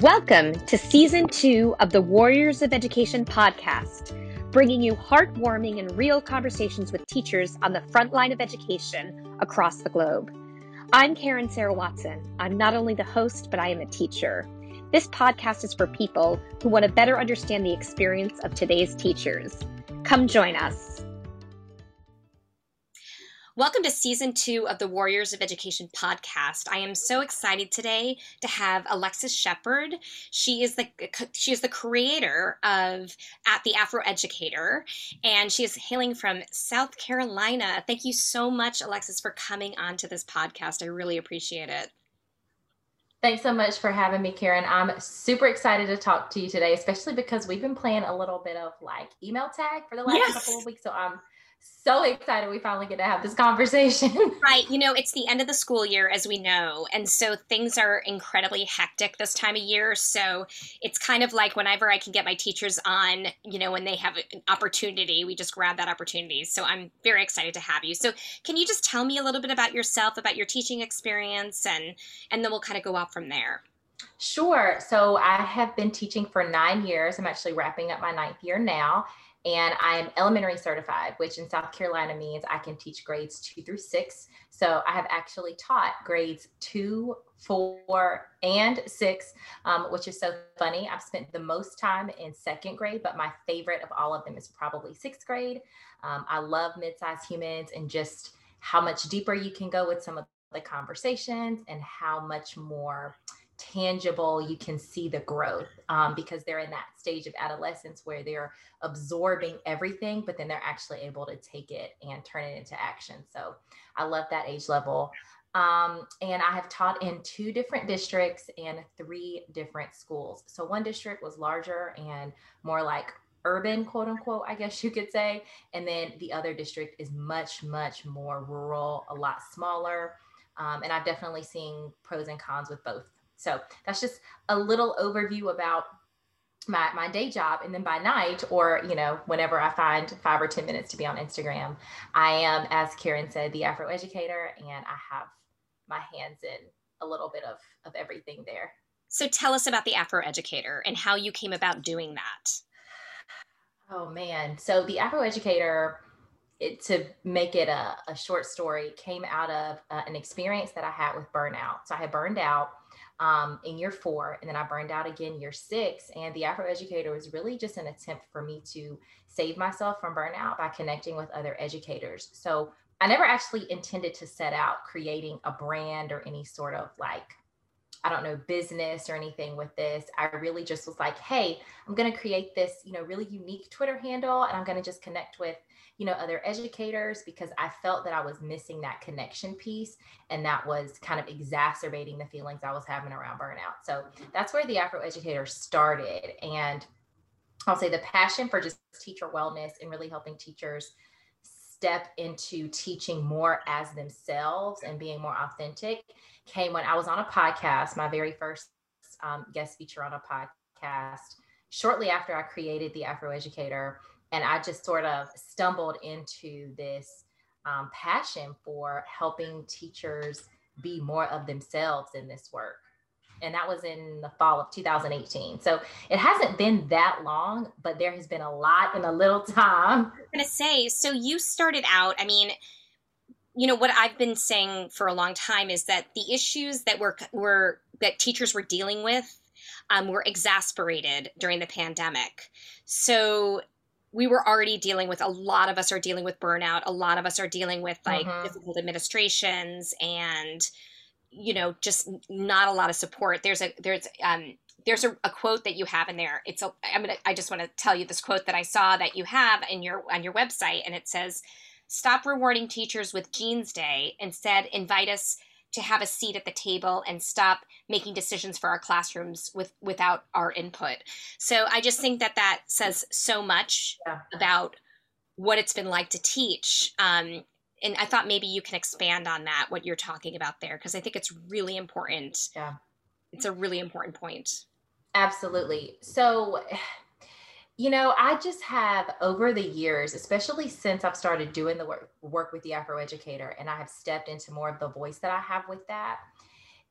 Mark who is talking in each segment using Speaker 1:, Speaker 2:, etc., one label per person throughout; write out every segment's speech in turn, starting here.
Speaker 1: Welcome to season two of the Warriors of Education podcast, bringing you heartwarming and real conversations with teachers on the front line of education across the globe. I'm Karen Sarah Watson. I'm not only the host, but I am a teacher. This podcast is for people who want to better understand the experience of today's teachers. Come join us. Welcome to season two of the Warriors of Education podcast. I am so excited today to have Alexis Shepard. She is the uh, she is the creator of at the Afro Educator, and she is hailing from South Carolina. Thank you so much, Alexis, for coming on to this podcast. I really appreciate it.
Speaker 2: Thanks so much for having me, Karen. I'm super excited to talk to you today, especially because we've been playing a little bit of like email tag for the last yes. couple of weeks. So I'm so excited we finally get to have this conversation.
Speaker 1: right. You know, it's the end of the school year, as we know. And so things are incredibly hectic this time of year. So it's kind of like whenever I can get my teachers on, you know, when they have an opportunity, we just grab that opportunity. So I'm very excited to have you. So can you just tell me a little bit about yourself, about your teaching experience, and and then we'll kind of go out from there.
Speaker 2: Sure. So I have been teaching for nine years. I'm actually wrapping up my ninth year now and I am elementary certified, which in South Carolina means I can teach grades two through six. So I have actually taught grades two, four, and six, um, which is so funny. I've spent the most time in second grade, but my favorite of all of them is probably sixth grade. Um, I love mid-sized humans and just how much deeper you can go with some of the conversations and how much more tangible you can see the growth um, because they're in that stage of adolescence where they're absorbing everything but then they're actually able to take it and turn it into action. So i love that age level. Um, and i have taught in two different districts and three different schools. So one district was larger and more like urban quote unquote i guess you could say. And then the other district is much much more rural a lot smaller. Um, and i've definitely seen pros and cons with both so that's just a little overview about my, my day job. And then by night or you know whenever i find five or ten minutes to be on instagram i am as karen said the afro educator and i have my hands in a little bit of of everything there.
Speaker 1: So tell us about the afro educator and how you came about doing that.
Speaker 2: Oh man. So the afro educator it, to make it a, a short story came out of uh, an experience that i had with burnout. So i had burned out um, in year four, and then I burned out again year six. And the Afro Educator was really just an attempt for me to save myself from burnout by connecting with other educators. So I never actually intended to set out creating a brand or any sort of like I don't know, business or anything with this. I really just was like, hey, I'm going to create this, you know, really unique Twitter handle and I'm going to just connect with you know other educators because i felt that i was missing that connection piece and that was kind of exacerbating the feelings i was having around burnout. So that's where the afro educator started. And i'll say the passion for just teacher wellness and really helping teachers step into teaching more as themselves and being more authentic came when i was on a podcast my very first um, guest feature on a podcast shortly after i created the afro educator and I just sort of stumbled into this um, passion for helping teachers be more of themselves in this work. And that was in the fall of 2018. So it hasn't been that long, but there has been a lot in a little time.
Speaker 1: I'm going to say, so you started out, I mean, you know what I've been saying for a long time is that the issues that were were that teachers were dealing with um, were exasperated during the pandemic. So we were already dealing with a lot of us are dealing with burnout. A lot of us are dealing with like uh-huh. difficult administrations and you know just not a lot of support. There's a there's um there's a, a quote that you have in there. It's a i'm gonna i just want to tell you this quote that i saw that you have in your on your website and it says stop rewarding teachers with jeans day. Instead invite us to have a seat at the table and stop making decisions for our classrooms with without our input. So I just think that that says so much yeah. about what it's been like to teach. Um, and I thought maybe you can expand on that, what you're talking about there, because I think it's really important.
Speaker 2: Yeah.
Speaker 1: It's a really important point.
Speaker 2: Absolutely. So you know, I just have over the years, especially since I've started doing the work, work with the Afro Educator and I have stepped into more of the voice that I have with that.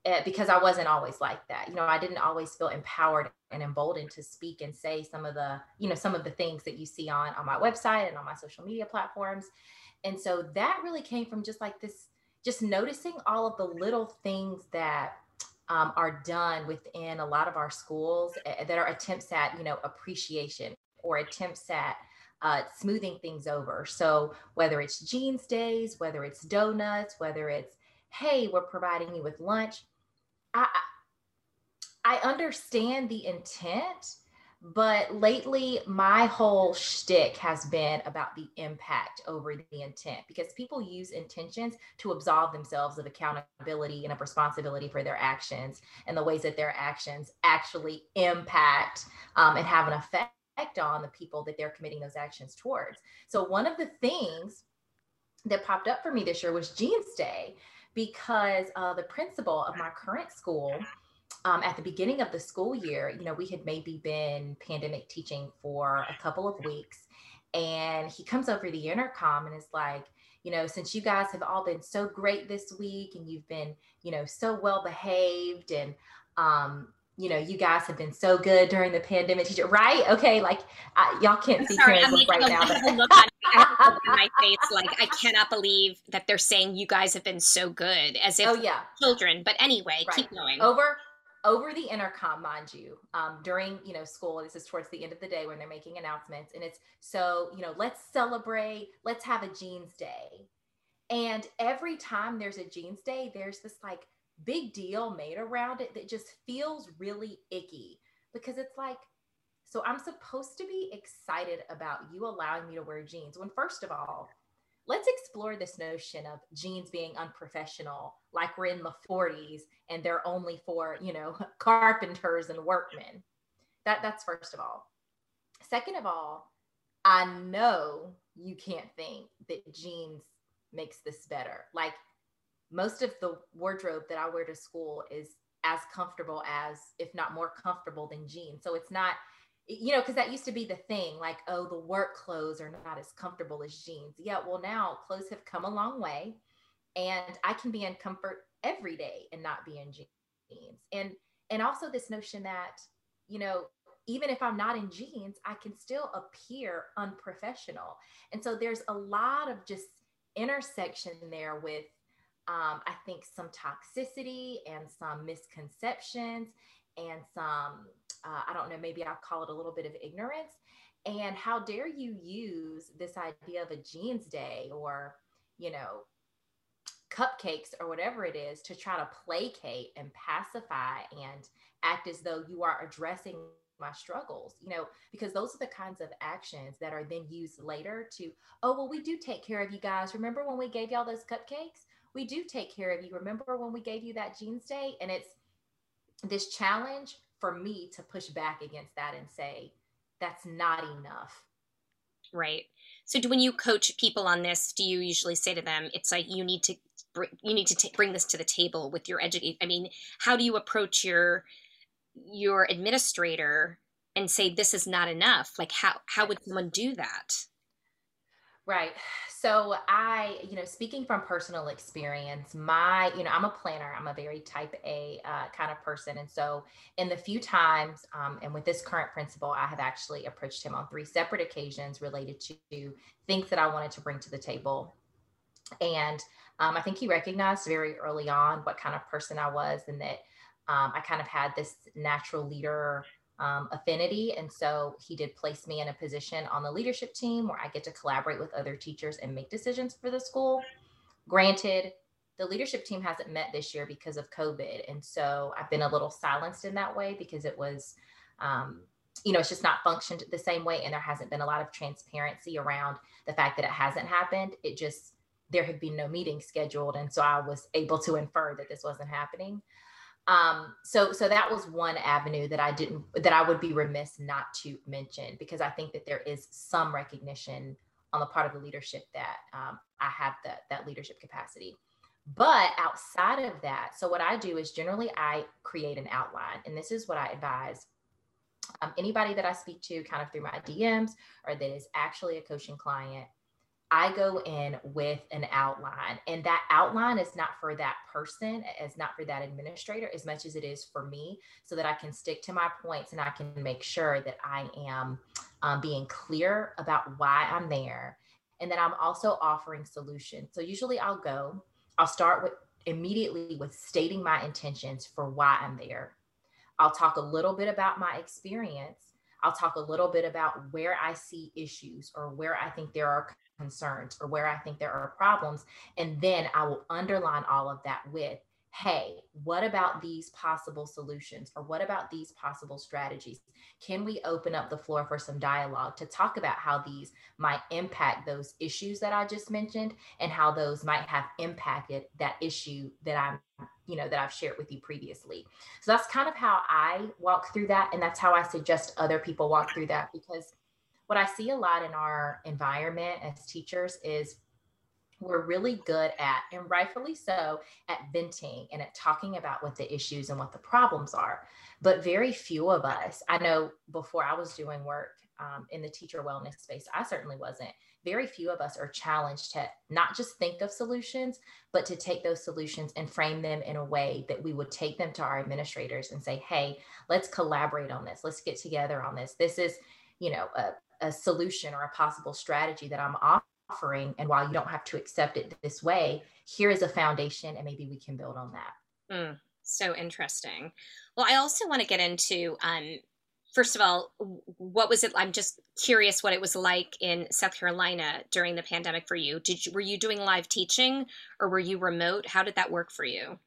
Speaker 2: uh, because I wasn't always like that. You know, I didn't always feel empowered and emboldened to speak and say some of the, you know, some of the things that you see on on my website and on my social media platforms. And so that really came from just like this, just noticing all of the little things that um, are done within a lot of our schools uh, that are attempts at, you know, appreciation or attempts at uh, smoothing things over. So whether it's jeans days, whether it's donuts, whether it's hey, we're providing you with lunch, I I understand the intent, but lately my whole shtick has been about the impact over the intent because people use intentions to absolve themselves of accountability and of responsibility for their actions and the ways that their actions actually impact um, and have an effect on the people that they're committing those actions towards. So one of the things that popped up for me this year was Jeans Day because uh, the principal of my current school um, at the beginning of the school year, you know, we had maybe been pandemic teaching for a couple of weeks. And he comes over the intercom and is like, you know, since you guys have all been so great this week and you've been, you know, so well behaved and, um, you know, you guys have been so good during the pandemic, teacher, right? Okay, like y'all can't see Karen's look right now, but look on,
Speaker 1: my face like I cannot believe that they're saying you guys have been so good, as if
Speaker 2: oh yeah,
Speaker 1: children. But anyway, right. keep going.
Speaker 2: Over over the intercom, mind you, um, during you know school. This is towards the end of the day when they're making announcements, and it's so you know let's celebrate, let's have a jeans day, and every time there's a jeans day, there's this like big deal made around it that just feels really icky because it's like so I'm supposed to be excited about you allowing me to wear jeans when first of all let's explore this notion of jeans being unprofessional like we're in the 40s and they're only for you know carpenters and workmen. That that's first of all. Second of all i know you can't think that jeans makes this better. Like most of the wardrobe that i wear to school is as comfortable as if not more comfortable than jeans. So it's not you know, because that used to be the thing like, oh, the work clothes are not as comfortable as jeans. Yeah, well, now clothes have come a long way and I can be in comfort every day and not be in jeans. And and also this notion that, you know, even if I'm not in jeans, I can still appear unprofessional. And so there's a lot of just intersection there with um, I think some toxicity and some misconceptions and some uh, I don't know, maybe I'll call it a little bit of ignorance. And how dare you use this idea of a jeans day or, you know, cupcakes or whatever it is to try to placate and pacify and act as though you are addressing my struggles, you know, because those are the kinds of actions that are then used later to, oh, well, we do take care of you guys. Remember when we gave y'all those cupcakes? We do take care of you. Remember when we gave you that jeans day? And it's this challenge for me to push back against that and say that's not enough.
Speaker 1: Right. So do, when you coach people on this do you usually say to them it's like you need to you need to t- bring this to the table with your educate i mean how do you approach your your administrator and say this is not enough like how how would someone do that
Speaker 2: right so I, you know, speaking from personal experience, my, you know, I'm a planner. I'm a very type A uh, kind of person. And so in the few times, um, and with this current principal, I have actually approached him on three separate occasions related to things that I wanted to bring to the table. And um, I think he recognized very early on what kind of person I was and that um, I kind of had this natural leader um, affinity. And so he did place me in a position on the leadership team where I get to collaborate with other teachers and make decisions for the school. Granted, the leadership team hasn't met this year because of COVID. And so I've been a little silenced in that way because it was, um, you know, it's just not functioned the same way. And there hasn't been a lot of transparency around the fact that it hasn't happened. It just, there had been no meeting scheduled. And so I was able to infer that this wasn't happening. Um, so so that was one avenue that I didn't that I would be remiss not to mention because I think that there is some recognition on the part of the leadership that um, I have that that leadership capacity. But outside of that, so what I do is generally I create an outline, and this is what I advise um, anybody that I speak to, kind of through my DMs, or that is actually a coaching client. I go in with an outline, and that outline is not for that person, as not for that administrator, as much as it is for me, so that I can stick to my points and I can make sure that I am um, being clear about why I'm there, and that I'm also offering solutions. So usually I'll go, I'll start with immediately with stating my intentions for why I'm there. I'll talk a little bit about my experience. I'll talk a little bit about where I see issues or where I think there are concerns or where I think there are problems. And then I will underline all of that with, hey, what about these possible solutions or what about these possible strategies? Can we open up the floor for some dialogue to talk about how these might impact those issues that I just mentioned and how those might have impacted that issue that I'm you know that I've shared with you previously. So that's kind of how I walk through that and that's how I suggest other people walk through that because what I see a lot in our environment as teachers is we're really good at, and rightfully so, at venting and at talking about what the issues and what the problems are. But very few of us, I know before I was doing work um, in the teacher wellness space, I certainly wasn't. Very few of us are challenged to not just think of solutions, but to take those solutions and frame them in a way that we would take them to our administrators and say, hey, let's collaborate on this. Let's get together on this. This is, you know, a, a solution or a possible strategy that I'm offering. And while you don't have to accept it this way, here is a foundation and maybe we can build on that.
Speaker 1: Mm, so interesting. Well, I also want to get into, um, first of all, what was it? I'm just curious what it was like in South Carolina during the pandemic for you. Did you, were you doing live teaching or were you remote? How did that work for you?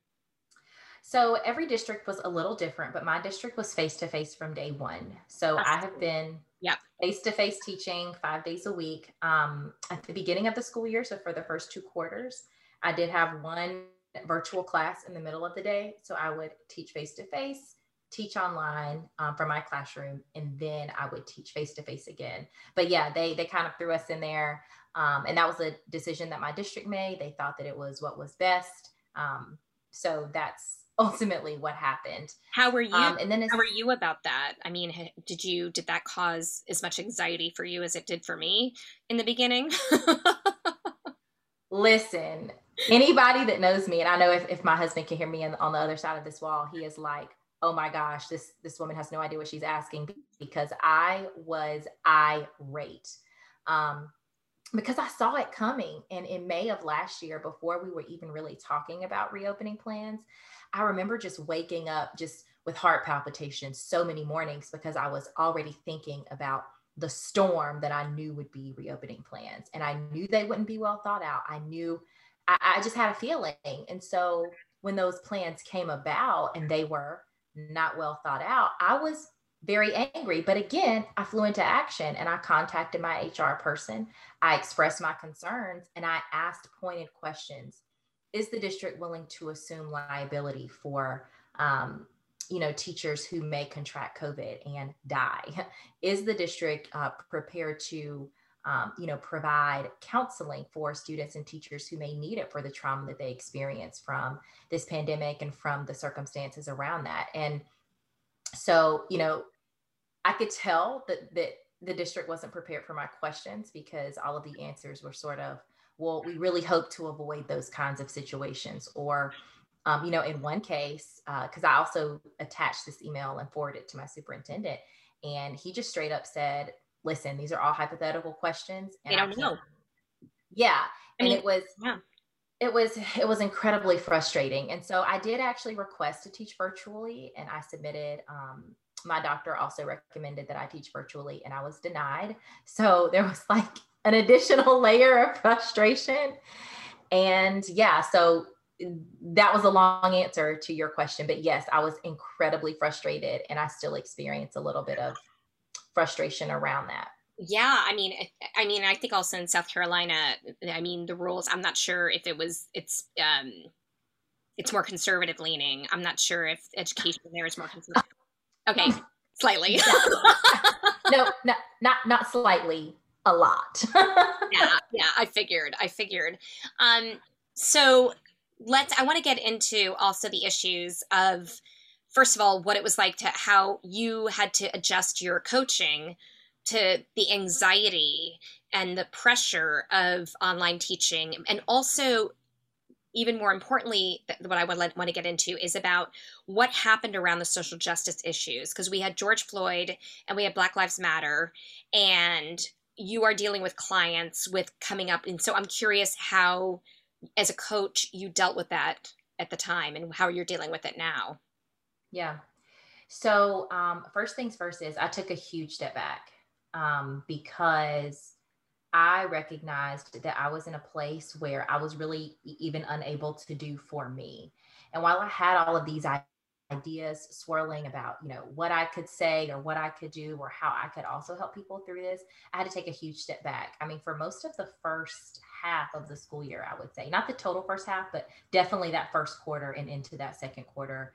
Speaker 2: So every district was a little different, but my district was face to face from day one. So That's I have been
Speaker 1: Yep.
Speaker 2: Face to face teaching five days a week. Um, at the beginning of the school year, so for the first two quarters, I did have one virtual class in the middle of the day. So I would teach face to face, teach online um, from my classroom, and then I would teach face to face again. But yeah, they they kind of threw us in there, um, and that was a decision that my district made. They thought that it was what was best. Um, so that's ultimately what happened.
Speaker 1: How were you? Um, and then how were you about that? I mean, did you did that cause as much anxiety for you as it did for me in the beginning?
Speaker 2: Listen, anybody that knows me, and I know if, if my husband can hear me on, on the other side of this wall, he is like, "Oh my gosh, this this woman has no idea what she's asking," because I was irate. Um, because I saw it coming. And in May of last year, before we were even really talking about reopening plans, I remember just waking up just with heart palpitations so many mornings because I was already thinking about the storm that I knew would be reopening plans. And I knew they wouldn't be well thought out. I knew, I, I just had a feeling. And so when those plans came about and they were not well thought out, I was very angry. But again, I flew into action and I contacted my HR person. I expressed my concerns and I asked pointed questions is the district willing to assume liability for um, you know teachers who may contract covid and die? Is the district uh, prepared to um, you know provide counseling for students and teachers who may need it for the trauma that they experience from this pandemic and from the circumstances around that? And so you know i could tell that that the district wasn't prepared for my questions because all of the answers were sort of well, we really hope to avoid those kinds of situations. Or, um, you know, in one case, because uh, I also attached this email and forwarded it to my superintendent, and he just straight up said, "Listen, these are all hypothetical questions."
Speaker 1: And I don't know.
Speaker 2: Yeah, and it was. Yeah. It was it was incredibly frustrating, and so I did actually request to teach virtually, and I submitted um, my doctor also recommended that I teach virtually and I was denied. So there was like an additional layer of frustration. And yeah, so that was a long answer to your question. But yes, I was incredibly frustrated and I still experience a little bit of frustration around that.
Speaker 1: Yeah, I mean, I mean, I think also in South Carolina, I mean, the rules. I'm not sure if it was. It's um, it's more conservative leaning. I'm not sure if education there is more conservative. Okay, slightly.
Speaker 2: no, no, not not slightly a lot.
Speaker 1: yeah, yeah, I figured. I figured. Um, so let's. I want to get into also the issues of, first of all, what it was like to how you had to adjust your coaching to the anxiety and the pressure of online teaching and also even more importantly what i would want to get into is about what happened around the social justice issues because we had george floyd and we had black lives matter and you are dealing with clients with coming up and so i'm curious how as a coach you dealt with that at the time and how you're dealing with it now
Speaker 2: yeah so um, first things first is i took a huge step back um, because I recognized that I was in a place where I was really even unable to do for me. And while I had all of these ideas swirling about, you know, what I could say or what I could do or how I could also help people through this, I had to take a huge step back. I mean, for most of the first half of the school year, I would say, not the total first half, but definitely that first quarter and into that second quarter.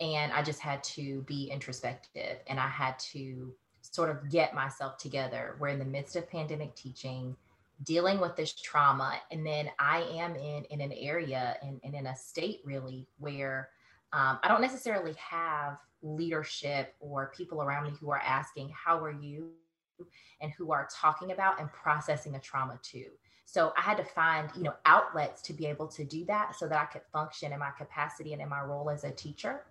Speaker 2: And I just had to be introspective and I had to sort of get myself together. We're in the midst of pandemic teaching, dealing with this trauma. And then I am in, in an area and, and in a state really where um, I don't necessarily have leadership or people around me who are asking, How are you? and who are talking about and processing a trauma too. So I had to find, you know, outlets to be able to do that so that I could function in my capacity and in my role as a teacher.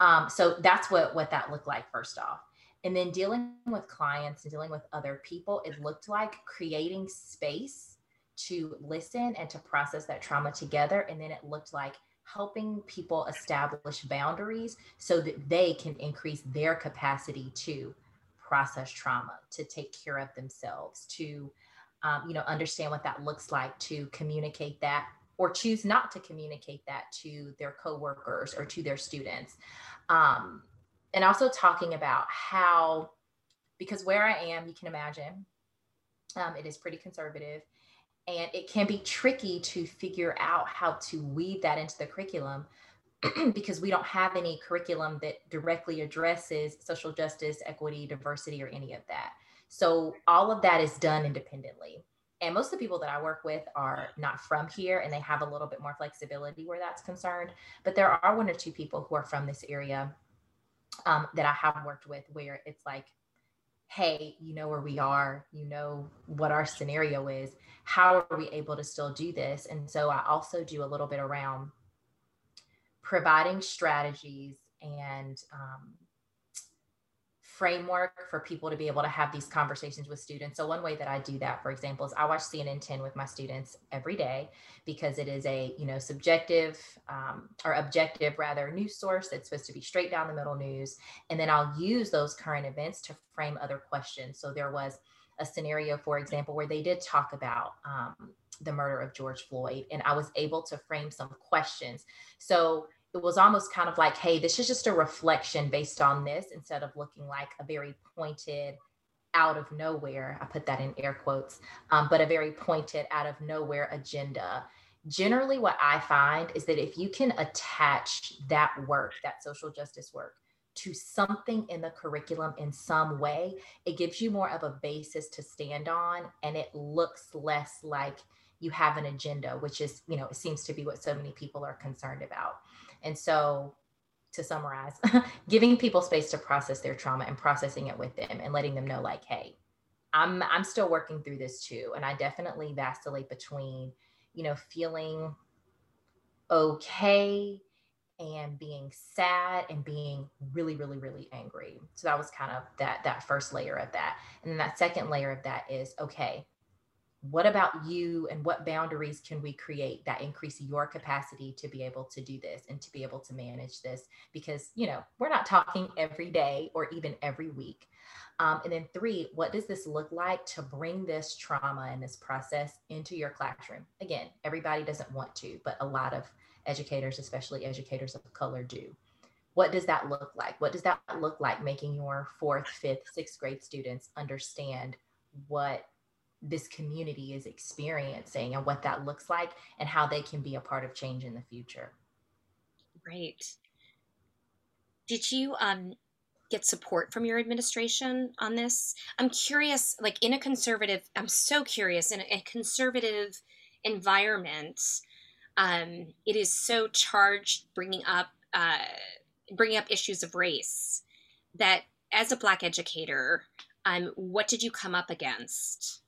Speaker 2: Um, so that's what what that looked like first off. And then dealing with clients and dealing with other people, it looked like creating space to listen and to process that trauma together. And then it looked like helping people establish boundaries so that they can increase their capacity to process trauma, to take care of themselves, to um, you know understand what that looks like, to communicate that or choose not to communicate that to their coworkers or to their students. Um, and also talking about how, because where I am, you can imagine, um, it is pretty conservative and it can be tricky to figure out how to weave that into the curriculum because we don't have any curriculum that directly addresses social justice, equity, diversity, or any of that. So all of that is done independently. And most of the people that I work with are not from here and they have a little bit more flexibility where that's concerned. But there are one or two people who are from this area um, that I have worked with where it's like, hey, you know where we are, you know what our scenario is. How are we able to still do this? And so I also do a little bit around providing strategies and um, framework for people to be able to have these conversations with students. So one way that I do that, for example, is I watch CNN 10 with my students every day because it is a you know subjective um, or objective rather news source that's supposed to be straight down the middle news, and then I'll use those current events to frame other questions. So there was a scenario, for example, where they did talk about um, the murder of George Floyd, and I was able to frame some questions. So it was almost kind of like, hey, this is just a reflection based on this instead of looking like a very pointed, out of nowhere, I put that in air quotes, um, but a very pointed, out of nowhere agenda. Generally, what I find is that if you can attach that work, that social justice work, to something in the curriculum in some way, it gives you more of a basis to stand on and it looks less like you have an agenda, which is, you know, it seems to be what so many people are concerned about. And so, to summarize, giving people space to process their trauma and processing it with them and letting them know, like, hey, I'm I'm still working through this too. And I definitely vacillate between, you know, feeling okay and being sad and being really really really angry so that was kind of that that first layer of that and then that second layer of that is okay what about you and what boundaries can we create that increase your capacity to be able to do this and to be able to manage this? Because you know we're not talking every day or even every week. Um, and then three what does this look like to bring this trauma and this process into your classroom? Again everybody doesn't want to but a lot of educators especially educators of color do. What does that look like? What does that look like making your fourth fifth sixth grade students understand what this community is experiencing and what that looks like and how they can be a part of change in the future.
Speaker 1: Right. Did you um get support from your administration on this? I'm curious like in a conservative I'm so curious in a, a conservative environment um it is so charged bringing up uh bringing up issues of race that as a black educator um, what did you come up against?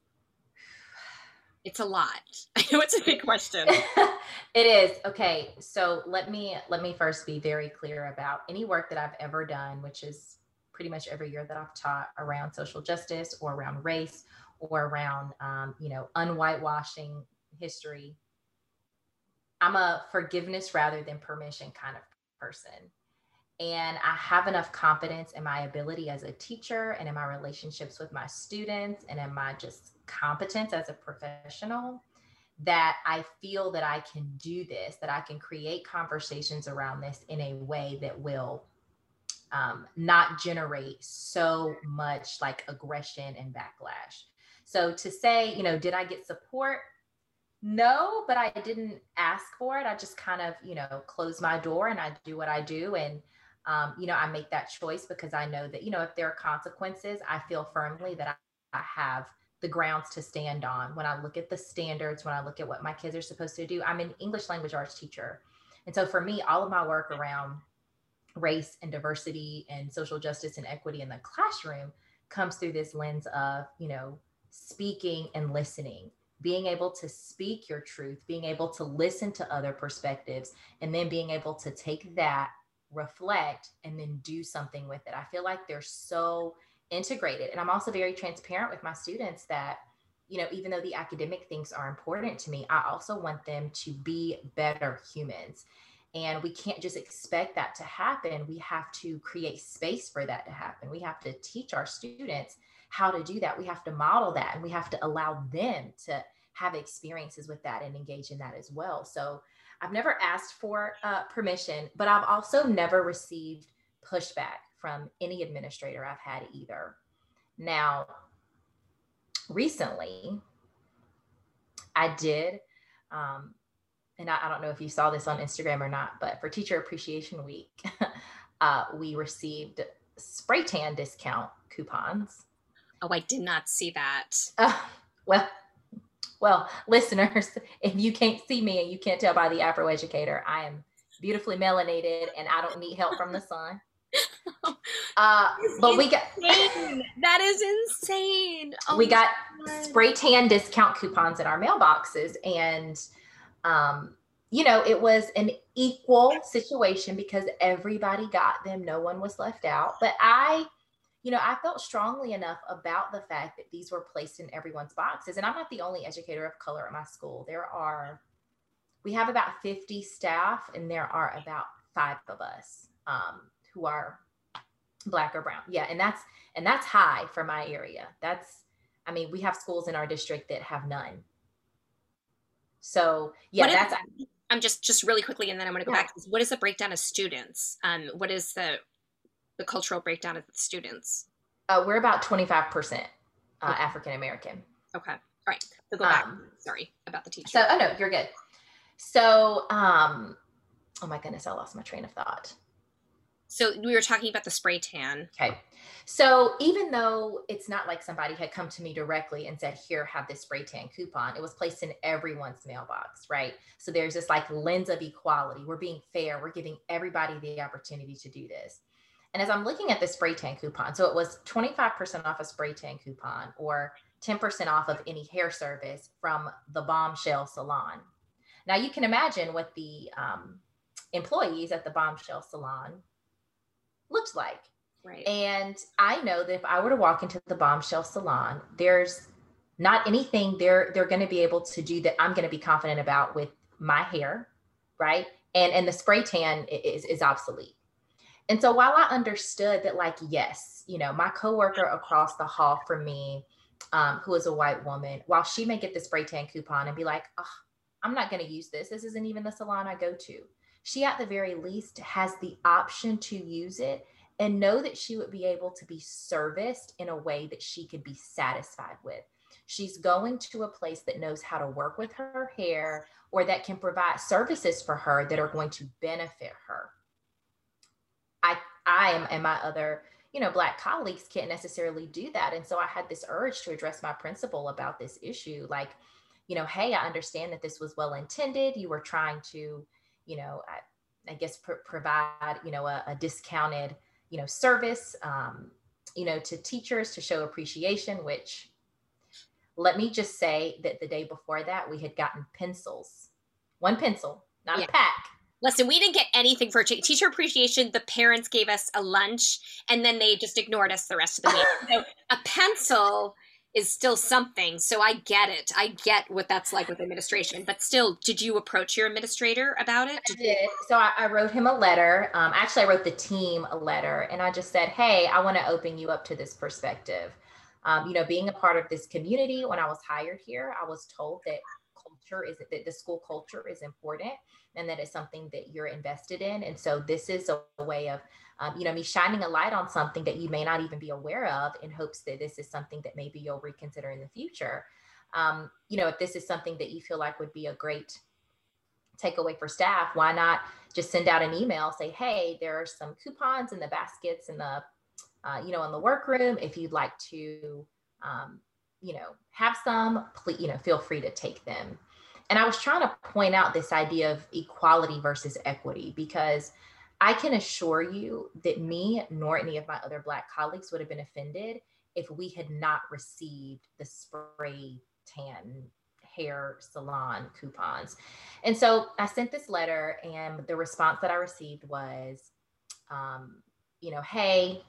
Speaker 1: It's a lot. I know it's a big question.
Speaker 2: it is. Okay, so let me let me first be very clear about any work that I've ever done, which is pretty much every year that I've taught around social justice or around race or around um, you know unwhitewashing history. I'm a forgiveness rather than permission kind of person. And I have enough confidence in my ability as a teacher and in my relationships with my students and in my just competence as a professional that I feel that I can do this, that I can create conversations around this in a way that will um, not generate so much like aggression and backlash. So to say, you know, did I get support? No, but I didn't ask for it. I just kind of, you know, close my door and I do what I do. And, um, you know, I make that choice because I know that, you know, if there are consequences, I feel firmly that I, I have the grounds to stand on. When I look at the standards, when I look at what my kids are supposed to do, I'm an English language arts teacher. And so for me, all of my work around race and diversity and social justice and equity in the classroom comes through this lens of, you know, speaking and listening, being able to speak your truth, being able to listen to other perspectives, and then being able to take that, reflect, and then do something with it. I feel like they're so integrated. And I'm also very transparent with my students that, you know, even though the academic things are important to me, I also want them to be better humans. And we can't just expect that to happen. We have to create space for that to happen. We have to teach our students how to do that. We have to model that and we have to allow them to have experiences with that and engage in that as well. So I've never asked for uh, permission, but I've also never received pushback from any administrator I've had either. Now, recently, I did, um, and I, I, don't know if you saw this on Instagram or not, but for Teacher Appreciation Week, uh, we received spray tan discount coupons.
Speaker 1: Oh, I did not see that.
Speaker 2: Uh, well, well, listeners, if you can't see me and you can't tell by the Afro Educator, I am beautifully melanated and I don't need help from the sun.
Speaker 1: uh, but we got that is insane.
Speaker 2: Oh we got God. spray tan discount coupons in our mailboxes, and um, you know it was an equal situation because everybody got them. No one was left out. But I, you know, I felt strongly enough about the fact that these were placed in everyone's boxes, and I'm not the only educator of color at my school. There are, we have about 50 staff, and there are about five of us. Um, who are black or brown. Yeah, and that's and that's high for my area. That's I mean, we have schools in our district that have none. So yeah, what that's
Speaker 1: is, I'm just just really quickly and then I'm gonna go yeah. back. What is the breakdown of students? Um, what is the the cultural breakdown of the students?
Speaker 2: Uh, we're about 25% uh, okay. African American.
Speaker 1: Okay. All right. So go back. Um, Sorry about the teacher.
Speaker 2: So, oh no, you're good. So, um, oh my goodness, I lost my train of thought.
Speaker 1: So we were talking about the spray tan.
Speaker 2: Okay. So even though it's not like somebody had come to me directly and said, here, have this spray tan coupon, it was placed in everyone's mailbox, right? So there's this like lens of equality. We're being fair. We're giving everybody the opportunity to do this. And as I'm looking at the spray tan coupon, so it was 25% off a spray tan coupon or 10% off of any hair service from the Bombshell Salon. Now you can imagine what the um, employees at the Bombshell Salon looks like.
Speaker 1: Right.
Speaker 2: And I know that if I were to walk into the bombshell salon, there's not anything they're they're going to be able to do that I'm going to be confident about with my hair, right? And and the spray tan is is obsolete. And so while I understood that, like, yes, you know, my coworker across the hall from me, um, who is a white woman, while she may get the spray tan coupon and be like, oh, I'm not going to use this. This isn't even the salon I go to she at the very least has the option to use it and know that she would be able to be serviced in a way that she could be satisfied with. She's going to a place that knows how to work with her hair or that can provide services for her that are going to benefit her. I am and my other, you know, black colleagues can't necessarily do that. And so I had this urge to address my principal about this issue like, you know, hey, I understand that this was well intended. You were trying to you know, I, I guess pr- provide, you know, a, a, discounted, you know, service. Um, you know, to teachers to show appreciation, which let me just say that the day before that, we had gotten pencils, one pencil, not yeah. a pack.
Speaker 1: Listen, we didn't get anything for teacher appreciation. The parents gave us a lunch and then they just ignored us the rest of the week. so a pencil is still something. So I get it. I get what that's like with administration. But still, did you approach your administrator about it?
Speaker 2: Did I did. So I, I, wrote him a letter. Um, actually, I wrote the team a letter and I just said, hey, I want to open you up to this perspective. Um, you know, being a part of this community, when I was hired here, I was told that culture is that the school culture is important and that it's something that you're invested in. And so this is a way of um, you know, me shining a light on something that you may not even be aware of in hopes that this is something that maybe you'll reconsider in the future. Um, you know, if this is something that you feel like would be a great takeaway for staff, why not just send out an email, say, hey, there are some coupons in the baskets in the, uh, you know, in the workroom. If you'd like to, um, you know, have some, please, you know, feel free to take them. And I was trying to point out this idea of equality versus equity because I can assure you that me nor any of my other Black colleagues would have been offended if we had not received the spray tan hair salon coupons. And so I sent this letter, and the response that I received was, um, you know, hey,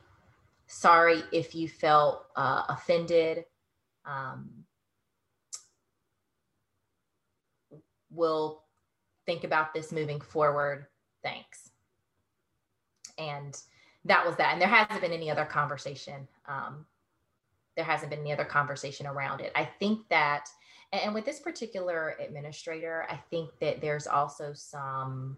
Speaker 2: sorry if you felt uh, offended. Um, we'll think about this moving forward. Thanks. And that was that. And there hasn't been any other conversation um, there hasn't been any other conversation around it. I think that and with this particular administrator i think that there's also some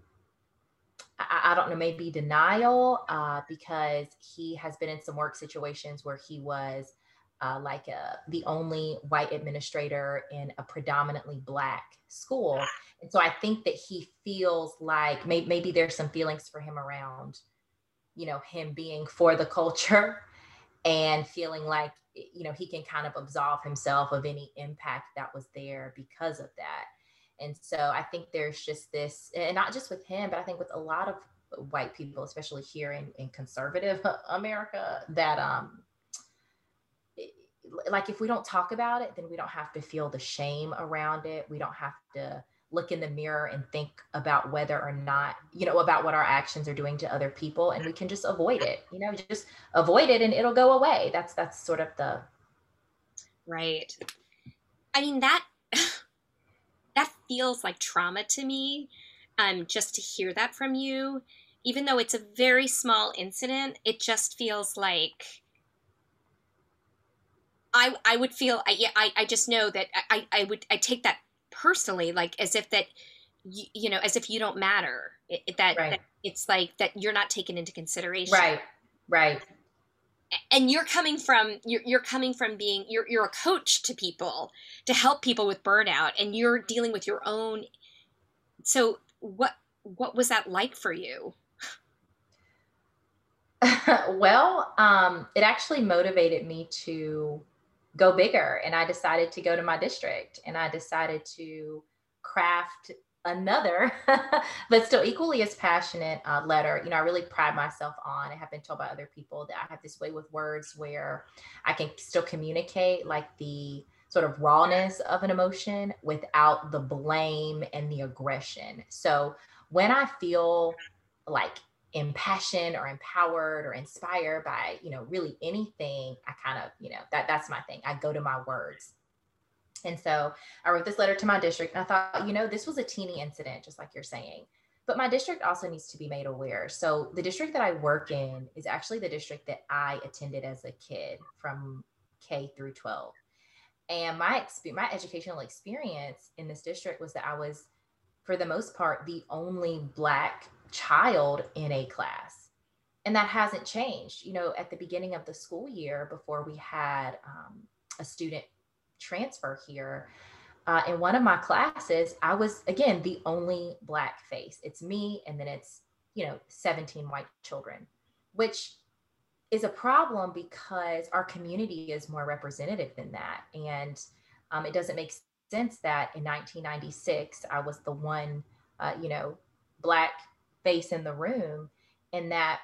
Speaker 2: i, I don't know maybe denial uh, because he has been in some work situations where he was uh, like a, uh, the only white administrator in a predominantly black school. And so i think that he feels like may, maybe there's some feelings for him around you know him being for the culture and feeling like you know he can kind of absolve himself of any impact that was there because of that. And so i think there's just this and not just with him but i think with a lot of white people especially here in, in conservative america that um like if we don't talk about it then we don't have to feel the shame around it. We don't have to look in the mirror and think about whether or not you know about what our actions are doing to other people and we can just avoid it you know just avoid it and it'll go away. That's that's sort of the
Speaker 1: right. I mean that that feels like trauma to me um just to hear that from you. Even though it's a very small incident it just feels like I, I would feel I, yeah, I, I just know that I, I would I take that personally like as if that you, you know as if you don't matter. It, that, right. that it's like that you're not taken into consideration.
Speaker 2: Right. Right.
Speaker 1: And you're coming from you're, you're coming from being you're, you're a coach to people to help people with burnout and you're dealing with your own so what what was that like for you?
Speaker 2: Well um, it actually motivated me to go bigger. And I decided to go to my district and I decided to craft another, but still equally as passionate uh, letter. You know, I really pride myself on, I have been told by other people that I have this way with words where I can still communicate like the sort of rawness of an emotion without the blame and the aggression. So when I feel like impassioned or empowered or inspired by you know really anything i kind of you know that that's my thing. I go to my words. And so i wrote this letter to my district and i thought you know this was a teeny incident just like you're saying. But my district also needs to be made aware. So the district that i work in is actually the district that i attended as a kid from k through 12 and my experience my educational experience in this district was that i was for the most part the only black child in a class. And that hasn't changed. You know, at the beginning of the school year, before we had um, a student transfer here, uh, in one of my classes, I was, again, the only Black face. It's me, and then it's, you know, 17 white children, which is a problem because our community is more representative than that. And um, it doesn't make sense that in 1996, I was the one, uh, you know, Black face in the room and that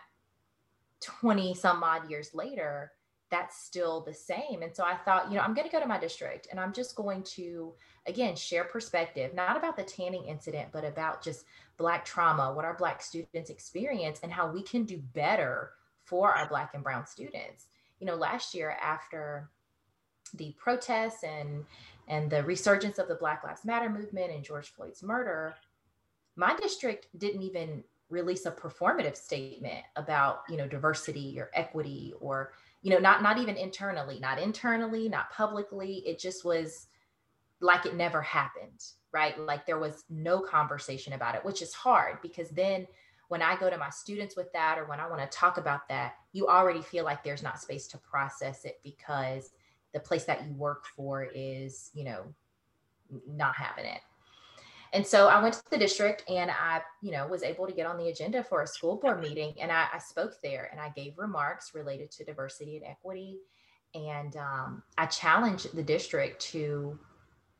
Speaker 2: 20 some odd years later that's still the same. And so I thought, you know, I'm going to go to my district and I'm just going to, again, share perspective, not about the tanning incident, but about just Black trauma, what our Black students experience, and how we can do better for our Black and Brown students. You know, last year after the protests and and the resurgence of the Black Lives Matter movement and George Floyd's murder, my district didn't even release a performative statement about you know diversity or equity or you know not not even internally not internally not publicly. It just was like it never happened right? Like there was no conversation about it which is hard because then when i go to my students with that or when i want to talk about that you already feel like there's not space to process it because the place that you work for is you know not having it and so I went to the district and I, you know, was able to get on the agenda for a school board meeting. And I, I spoke there and I gave remarks related to diversity and equity. And um, I challenged the district to,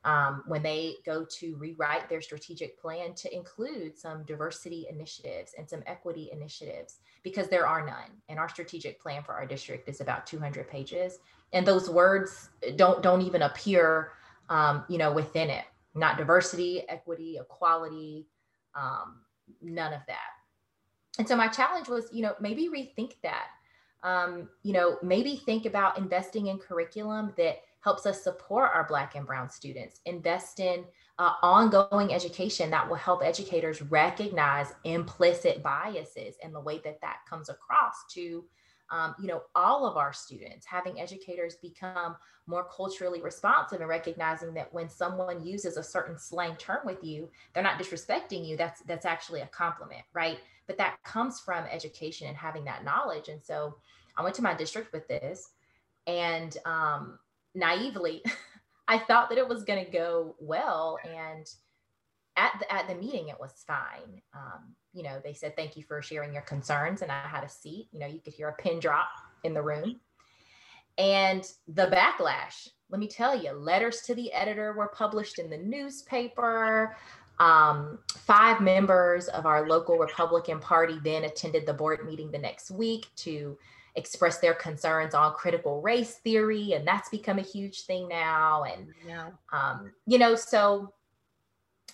Speaker 2: um, when they go to rewrite their strategic plan, to include some diversity initiatives and some equity initiatives because there are none. And our strategic plan for our district is about 200 pages, and those words don't don't even appear, um, you know, within it not diversity, equity, equality, um, none of that. And so my challenge was, you know, maybe rethink that. Um, you know, maybe think about investing in curriculum that helps us support our Black and Brown students, invest in uh, ongoing education that will help educators recognize implicit biases and the way that that comes across to um, you know, all of our students, having educators become more culturally responsive and recognizing that when someone uses a certain slang term with you, they're not disrespecting you. That's that's actually a compliment, right? But that comes from education and having that knowledge. And so I went to my district with this, and um, naively, I thought that it was going to go well, and at the, at the meeting, it was fine. Um, you know, they said, thank you for sharing your concerns. And I had a seat, you know, you could hear a pin drop in the room. And the backlash, let me tell you, letters to the editor were published in the newspaper. Um, five members of our local Republican Party then attended the board meeting the next week to express their concerns on critical race theory. And that's become a huge thing now. And, yeah. um, you know, so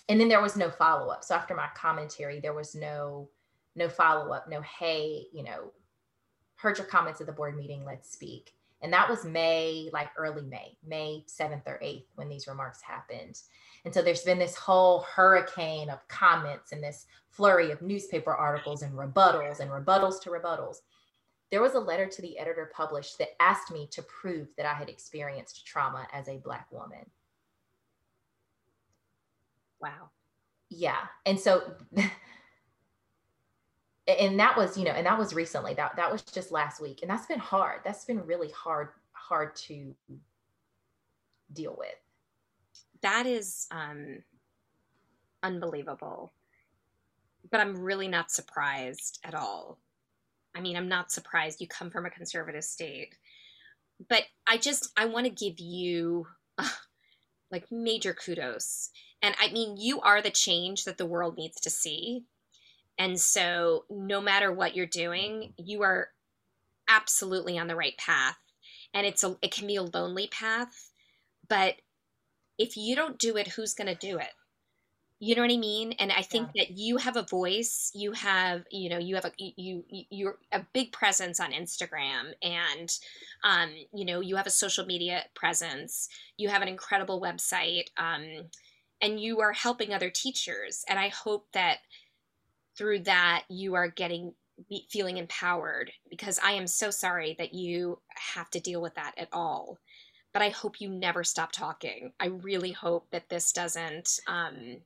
Speaker 2: and then there was no follow up. So after my commentary, there was no no follow up, no hey, you know, heard your comments at the board meeting, let's speak. And that was May, like early May, May 7th or 8th when these remarks happened. And so there's been this whole hurricane of comments and this flurry of newspaper articles and rebuttals and rebuttals to rebuttals. There was a letter to the editor published that asked me to prove that I had experienced trauma as a Black woman.
Speaker 1: Wow.
Speaker 2: Yeah. And so and that was, you know, and that was recently. That that was just last week. And that's been hard. That's been really hard hard to deal with.
Speaker 1: That is um unbelievable. But I'm really not surprised at all. I mean, I'm not surprised you come from a conservative state. But I just I want to give you uh, like major kudos and I mean, you are the change that the world needs to see. And so, no matter what you're doing, you are absolutely on the right path. And it's a, it can be a lonely path, but if you don't do it, who's going to do it? You know what I mean? And I think yeah. that you have a voice. You have, you know, you have a you, you you're a big presence on Instagram, and um, you know, you have a social media presence. You have an incredible website. Um, and you are helping other teachers. And i hope that through that you are getting feeling empowered because i am so sorry that you have to deal with that at all. But i hope you never stop talking. I really hope that this doesn't um,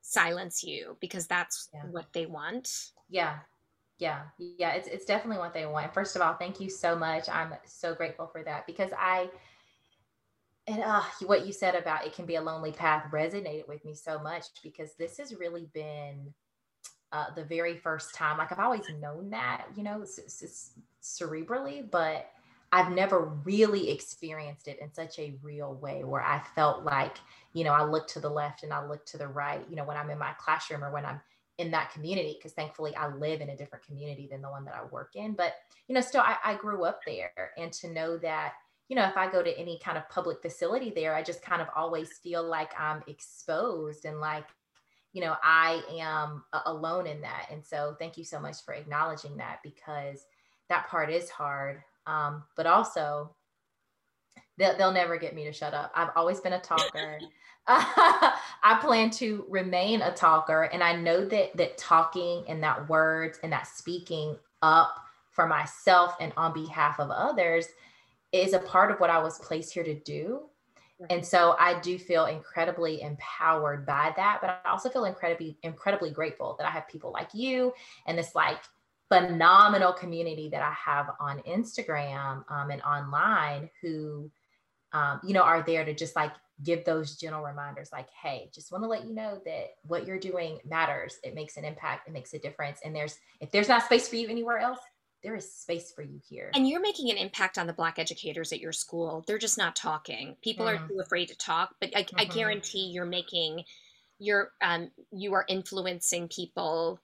Speaker 1: silence you because that's yeah. what they want.
Speaker 2: Yeah. Yeah. Yeah. It's, it's definitely what they want. First of all thank you so much. I'm so grateful for that because i and uh, what you said about it can be a lonely path resonated with me so much because this has really been uh, the very first time. Like I've always known that, you know, cerebrally, but I've never really experienced it in such a real way where I felt like, you know, I look to the left and I look to the right, you know, when I'm in my classroom or when I'm in that community because thankfully I live in a different community than the one that I work in. But, you know, still I, I grew up there and to know that, you know, if I go to any kind of public facility there, I just kind of always feel like I'm exposed and like, you know, I am alone in that. And so thank you so much for acknowledging that because that part is hard. Um, but also, they'll, they'll never get me to shut up. I've always been a talker. I plan to remain a talker, and I know that that talking and that words and that speaking up for myself and on behalf of others is a part of what I was placed here to do. And so I do feel incredibly empowered by that, but I also feel incredibly incredibly grateful that I have people like you and this like phenomenal community that I have on Instagram um, and online who um, you know are there to just like give those gentle reminders like hey just want to let you know that what you're doing matters. It makes an impact. It makes a difference. And there's if there's not space for you anywhere else there is space for you here
Speaker 1: and you're making an impact on the black educators at your school they're just not talking people mm. are too afraid to talk but I, mm-hmm. I guarantee you're making you're um, you are influencing people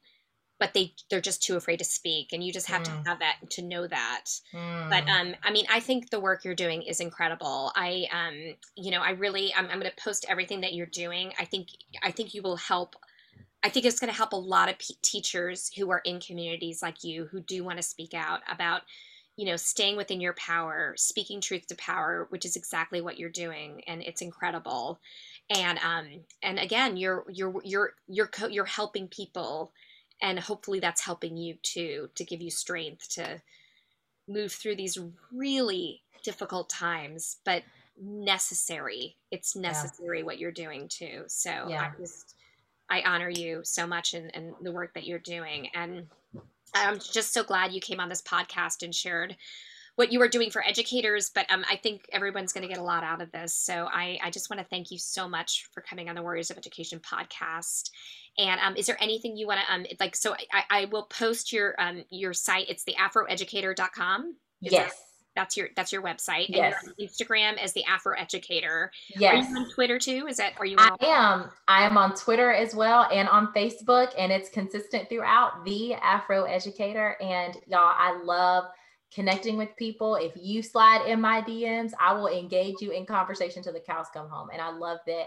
Speaker 1: but they they're just too afraid to speak and you just have mm. to have that to know that mm. but um i mean i think the work you're doing is incredible i um you know i really i'm, I'm going to post everything that you're doing i think i think you will help i think it's going to help a lot of p- teachers who are in communities like you who do want to speak out about you know staying within your power speaking truth to power which is exactly what you're doing and it's incredible and um and again you're you're you're you're co- you're helping people and hopefully that's helping you too to give you strength to move through these really difficult times but necessary it's necessary yeah. what you're doing too so yeah. i just i honor you so much in the work that you're doing and i'm just so glad you came on this podcast and shared what you are doing for educators, but um, I think everyone's going to get a lot out of this. So I, I just want to thank you so much for coming on the Warriors of Education podcast. And um, is there anything you want to um, like? So I, I will post your um, your site. It's the afroeducator.com.
Speaker 2: Is yes.
Speaker 1: That, that's your that's your website.
Speaker 2: Yes.
Speaker 1: And Instagram as the Afro Educator.
Speaker 2: Yes.
Speaker 1: Are you on Twitter too? Is that are you?
Speaker 2: I am. I am on Twitter as well and on Facebook, and it's consistent throughout the Afro Educator. And y'all, I love connecting with people. If you slide in my DMs, I will engage you in conversation till the cows come home. And I love that,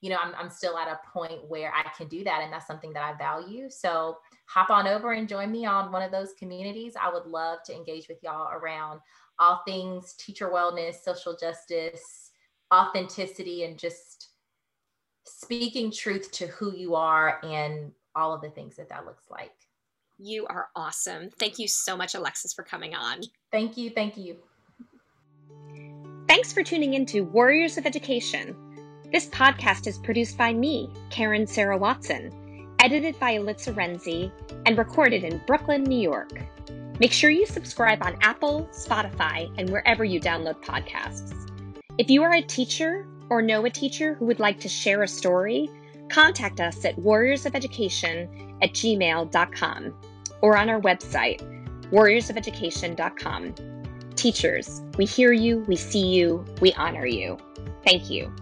Speaker 2: you know, I'm, I'm still at a point where I can do that. And that's something that I value. So hop on over and join me on one of those communities. I would love to engage with y'all around all things teacher wellness, social justice, authenticity, and just speaking truth to who you are and all of the things that that looks like.
Speaker 1: You are awesome. Thank you so much, Alexis, for coming on.
Speaker 2: Thank you. Thank you.
Speaker 1: Thanks for tuning in to Warriors of Education. This podcast is produced by me, Karen Sarah Watson, edited by Elitza Renzi, and recorded in Brooklyn, New York. Make sure you subscribe on Apple, Spotify, and wherever you download podcasts. If you are a teacher or know a teacher who would like to share a story, contact us at warriorsofeducation at gmail.com or on our website, warriorsofeducation.com. Teachers, we hear you, we see you, we honor you. Thank you.